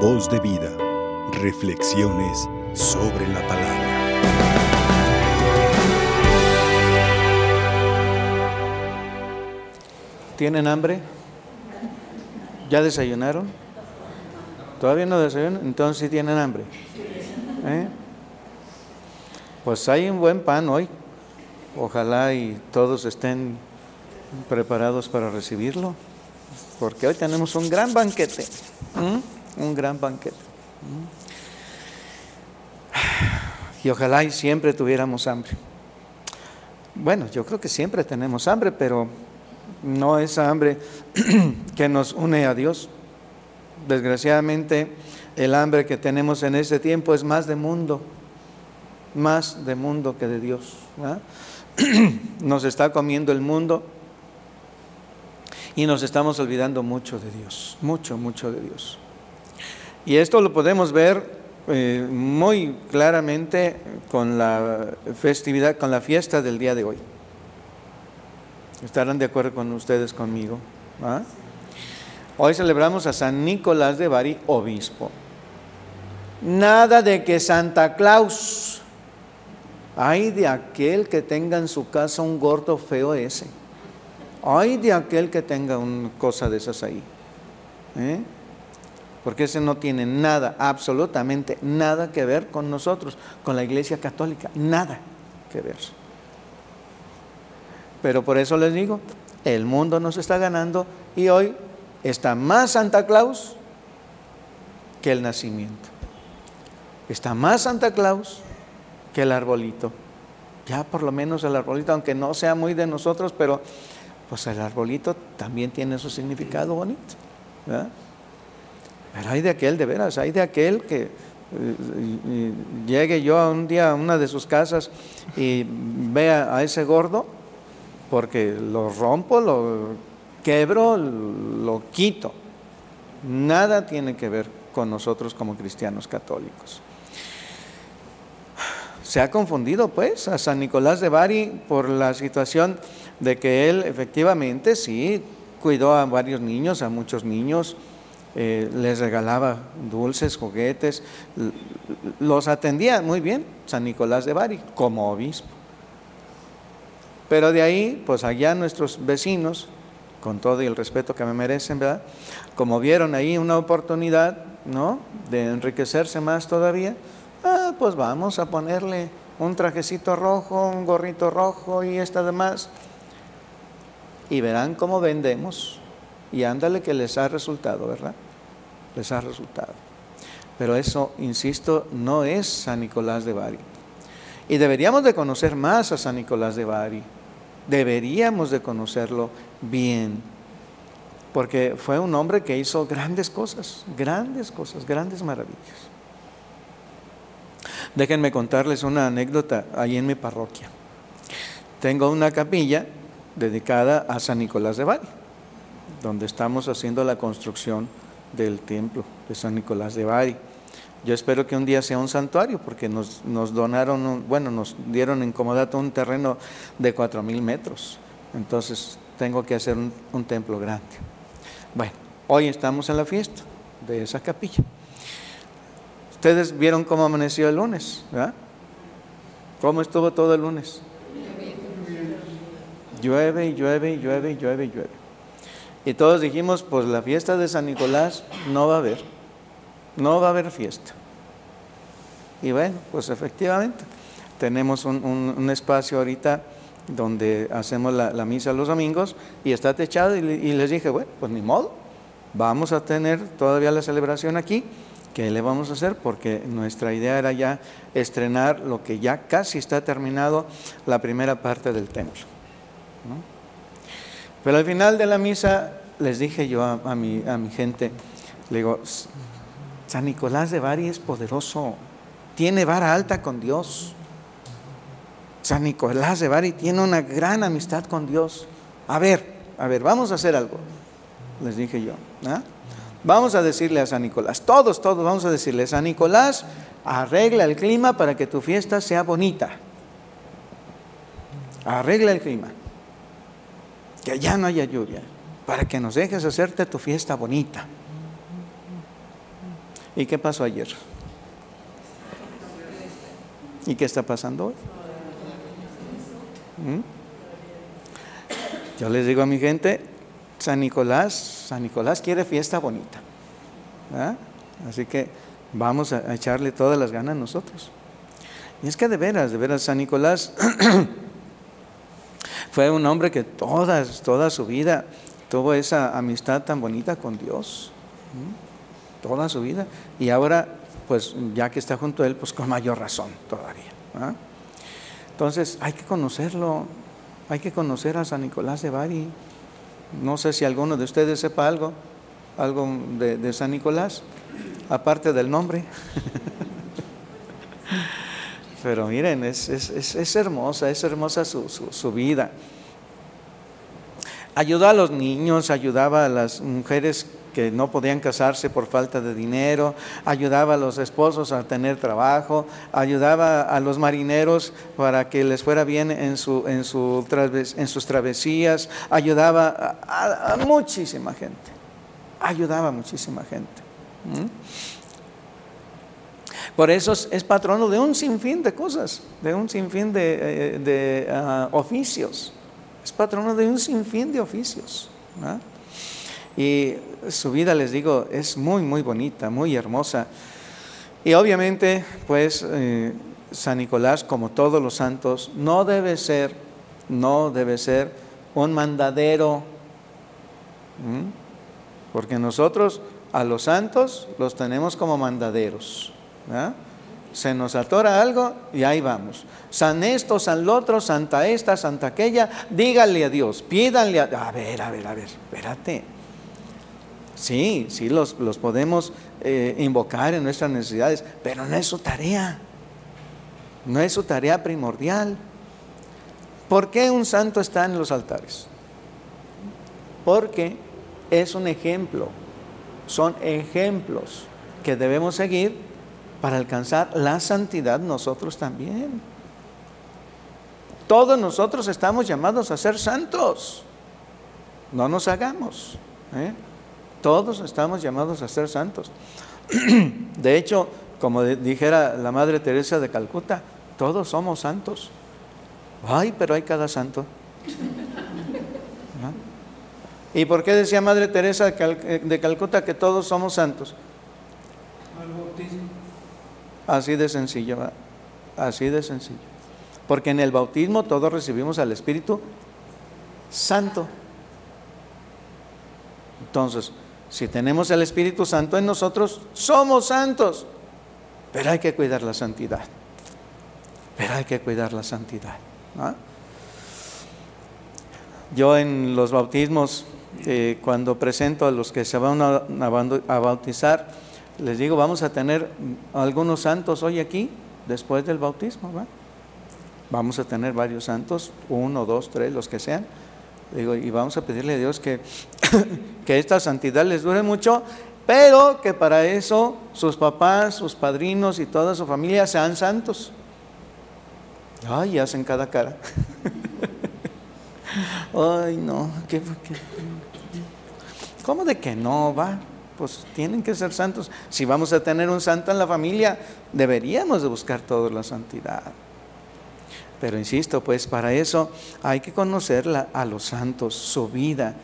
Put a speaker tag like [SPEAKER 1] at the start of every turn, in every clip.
[SPEAKER 1] Voz de vida. Reflexiones sobre la palabra.
[SPEAKER 2] ¿Tienen hambre? ¿Ya desayunaron? ¿Todavía no desayunan? Entonces sí tienen hambre. ¿Eh? Pues hay un buen pan hoy. Ojalá y todos estén preparados para recibirlo, porque hoy tenemos un gran banquete, un gran banquete. Y ojalá y siempre tuviéramos hambre. Bueno, yo creo que siempre tenemos hambre, pero no esa hambre que nos une a Dios. Desgraciadamente, el hambre que tenemos en este tiempo es más de mundo, más de mundo que de Dios. Nos está comiendo el mundo y nos estamos olvidando mucho de Dios, mucho, mucho de Dios. Y esto lo podemos ver eh, muy claramente con la festividad, con la fiesta del día de hoy. ¿Estarán de acuerdo con ustedes conmigo? ¿Ah? Hoy celebramos a San Nicolás de Bari, obispo. Nada de que Santa Claus, hay de aquel que tenga en su casa un gordo feo ese. Ay de aquel que tenga una cosa de esas ahí. ¿eh? Porque ese no tiene nada, absolutamente nada que ver con nosotros, con la Iglesia Católica. Nada que ver. Pero por eso les digo, el mundo nos está ganando y hoy está más Santa Claus que el nacimiento. Está más Santa Claus que el arbolito. Ya por lo menos el arbolito, aunque no sea muy de nosotros, pero pues el arbolito también tiene su significado bonito. Pero hay de aquel, de veras, hay de aquel que eh, llegue yo un día a una de sus casas y vea a ese gordo, porque lo rompo, lo quebro, lo quito. Nada tiene que ver con nosotros como cristianos católicos. Se ha confundido pues a San Nicolás de Bari por la situación de que él efectivamente sí cuidó a varios niños, a muchos niños, eh, les regalaba dulces, juguetes, los atendía muy bien San Nicolás de Bari como obispo. Pero de ahí, pues allá nuestros vecinos, con todo el respeto que me merecen, ¿verdad? Como vieron ahí una oportunidad, ¿no? De enriquecerse más todavía, ah, pues vamos a ponerle un trajecito rojo, un gorrito rojo y esta demás y verán cómo vendemos y ándale que les ha resultado, ¿verdad? Les ha resultado. Pero eso, insisto, no es San Nicolás de Bari. Y deberíamos de conocer más a San Nicolás de Bari. Deberíamos de conocerlo bien. Porque fue un hombre que hizo grandes cosas, grandes cosas, grandes maravillas. Déjenme contarles una anécdota ahí en mi parroquia. Tengo una capilla dedicada a San Nicolás de Bari, donde estamos haciendo la construcción del templo de San Nicolás de Bari. Yo espero que un día sea un santuario, porque nos, donaron, bueno, nos dieron en comodato un terreno de cuatro mil metros. Entonces tengo que hacer un, un templo grande. Bueno, hoy estamos en la fiesta de esa capilla. Ustedes vieron cómo amaneció el lunes, ¿verdad? ¿Cómo estuvo todo el lunes? Llueve llueve llueve llueve y llueve. Y todos dijimos, pues la fiesta de San Nicolás no va a haber, no va a haber fiesta. Y bueno, pues efectivamente, tenemos un, espacio ahorita donde hacemos la, misa los domingos y está techado y, y, les dije, bueno, pues ni modo, vamos a tener todavía la celebración aquí, ¿qué le vamos a hacer? Porque nuestra idea era ya estrenar lo que ya casi está terminado, la primera parte del templo. Pero al final de la misa les dije yo a, mi, a mi gente, le digo, San Nicolás de Bari es poderoso, tiene vara alta con Dios. San Nicolás de Bari tiene una gran amistad con Dios. A ver, a ver, vamos a hacer algo, les dije yo. ¿ah? Vamos a decirle a San Nicolás, todos, todos, vamos a decirle, San Nicolás, arregla el clima para que tu fiesta sea bonita. Arregla el clima que ya no haya lluvia, para que nos dejes hacerte tu fiesta bonita. ¿Y qué pasó ayer? ¿Y qué está pasando hoy? ¿Mm? Yo les digo a mi gente, San Nicolás, San Nicolás quiere fiesta bonita. Así que vamos a echarle todas las ganas nosotros. Y es que de veras, de veras, San Nicolás fue un hombre que toda, su vida tuvo esa amistad tan bonita con Dios. Toda su vida. Y ahora, pues ya que está junto a Él, pues con mayor razón todavía. Entonces hay que conocerlo, hay que conocer a San Nicolás de Bari. No sé si alguno de ustedes sepa algo, algo de, San Nicolás, aparte del nombre. Pero miren, es, hermosa, es hermosa su, su vida. Ayudó a los niños, ayudaba a las mujeres que no podían casarse por falta de dinero, ayudaba a los esposos a tener trabajo, ayudaba a los marineros para que les fuera bien en, su, en, su, en sus travesías, ayudaba a, muchísima gente, ayudaba a muchísima gente. Por eso es patrono de un sinfín de cosas, de un sinfín de, eh, ah, oficios. Es patrono de un sinfín de oficios. Y su vida, les digo, es muy, muy bonita, muy hermosa. Y obviamente, pues, eh, San Nicolás, como todos los santos, no debe ser, no debe ser un mandadero. Porque nosotros a los santos los tenemos como mandaderos. Se nos atora algo y ahí vamos. San esto, san lo otro, santa esta, santa aquella, díganle a Dios, pídanle a... A ver, a ver, a ver, espérate. Sí, sí los, podemos eh, invocar en nuestras necesidades, pero no es su tarea. No es su tarea primordial. ¿Por qué un santo está en los altares? Porque es un ejemplo, son ejemplos que debemos seguir para alcanzar la santidad nosotros también. Todos nosotros estamos llamados a ser santos. No nos hagamos. ¿eh? Todos estamos llamados a ser santos. De hecho, como dijera la Madre Teresa de Calcuta, todos somos santos. Ay, pero hay cada santo. ¿Y por qué decía Madre Teresa de Calcuta que todos somos santos? Así de sencillo, así de sencillo. Porque en el bautismo todos recibimos al Espíritu Santo. Entonces, si tenemos el Espíritu Santo en nosotros, somos santos. Pero hay que cuidar la santidad. Pero hay que cuidar la santidad. Yo en los bautismos, eh, cuando presento a los que se van a, bautizar, les digo, vamos a tener algunos santos hoy aquí, después del bautismo. Vamos a tener varios santos, uno, dos, tres, los que sean Digo, y vamos a pedirle a Dios que, que esta santidad les dure mucho, pero que para eso sus papás, sus padrinos y toda su familia sean santos. Ay, hacen cada cara. Ay, no, ¿qué, cómo de que no va? Pues tienen que ser santos. Si vamos a tener un santo en la familia, deberíamos de buscar toda la santidad. Pero insisto, pues para eso hay que conocer a los santos, su vida.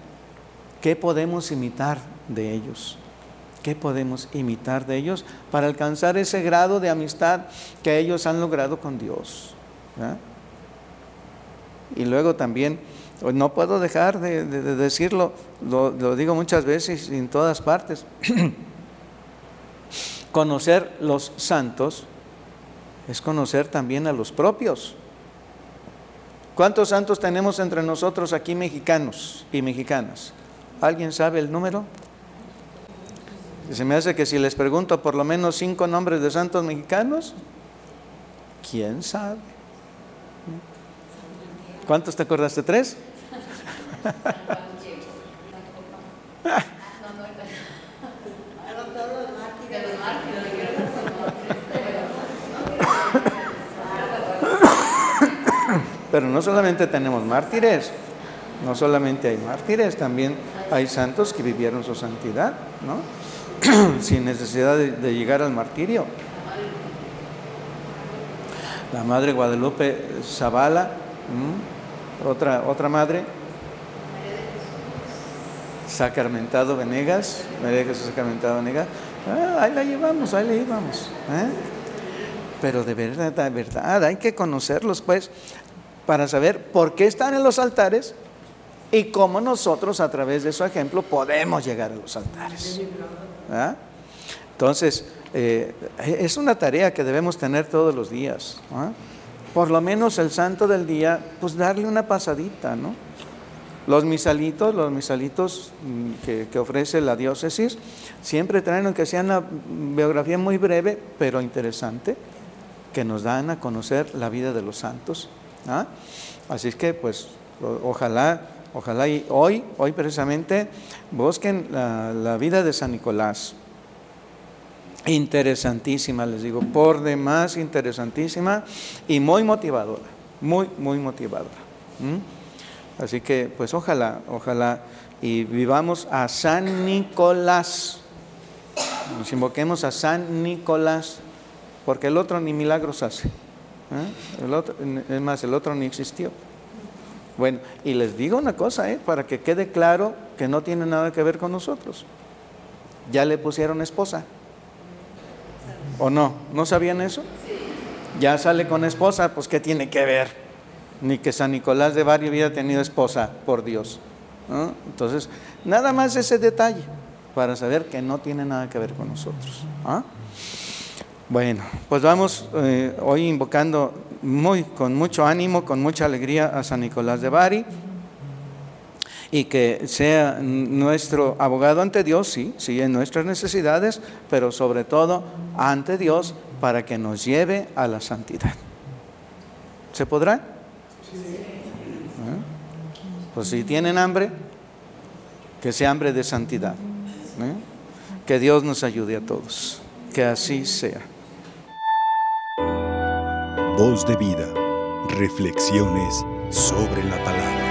[SPEAKER 2] ¿Qué podemos imitar de ellos? ¿Qué podemos imitar de ellos para alcanzar ese grado de amistad que ellos han logrado con Dios? Y luego también, no puedo dejar de, decirlo, lo, lo digo muchas veces en todas partes, conocer los santos es conocer también a los propios. ¿Cuántos santos tenemos entre nosotros aquí mexicanos y mexicanas? ¿Alguien sabe el número? Se me hace que si les pregunto por lo menos cinco nombres de santos mexicanos, ¿quién sabe? ¿Cuántos te acordaste? ¿Tres? Pero no solamente tenemos mártires, no solamente hay mártires, también hay santos que vivieron su santidad, ¿no? sin necesidad de, llegar al martirio. La madre Guadalupe Zavala, otra, otra madre, Sacramentado Venegas, María Jesús Sacramentado Venegas, ah, ahí la llevamos, ahí la llevamos. ¿eh? Pero de verdad, de verdad, hay que conocerlos pues para saber por qué están en los altares y cómo nosotros a través de su ejemplo podemos llegar a los altares. ¿Ah? Entonces, eh, es una tarea que debemos tener todos los días. Por lo menos el santo del día, pues darle una pasadita, ¿no? Los misalitos, los misalitos mm, que, ofrece la diócesis, siempre traen, aunque sea una biografía muy breve, pero interesante, que nos dan a conocer la vida de los santos. ¿ah? Así es que, pues, ojalá, ojalá y hoy, hoy precisamente, busquen la, la vida de San Nicolás. Interesantísima, les digo, por demás interesantísima y muy motivadora, muy, muy motivadora. Así que, pues ojalá, ojalá y vivamos a San Nicolás. Nos invoquemos a San Nicolás, porque el otro ni milagros hace. ¿eh? El otro, es más, el otro ni existió. Bueno, y les digo una cosa, ¿eh? para que quede claro que no tiene nada que ver con nosotros. Ya le pusieron esposa. ¿O no? ¿No sabían eso? Ya sale con esposa, pues ¿qué tiene que ver? ni que San Nicolás de Bari hubiera tenido esposa, por Dios. Entonces, nada más ese detalle para saber que no tiene nada que ver con nosotros. ¿ah? Bueno, pues vamos eh, hoy invocando muy, con mucho ánimo, con mucha alegría a San Nicolás de Bari y que sea nuestro abogado ante Dios, sí, sí, en nuestras necesidades, pero sobre todo ante Dios para que nos lleve a la santidad. ¿Se podrá? ¿Eh? Pues si tienen hambre, que sea hambre de santidad. ¿eh? Que Dios nos ayude a todos. Que así sea.
[SPEAKER 1] Voz de vida. Reflexiones sobre la palabra.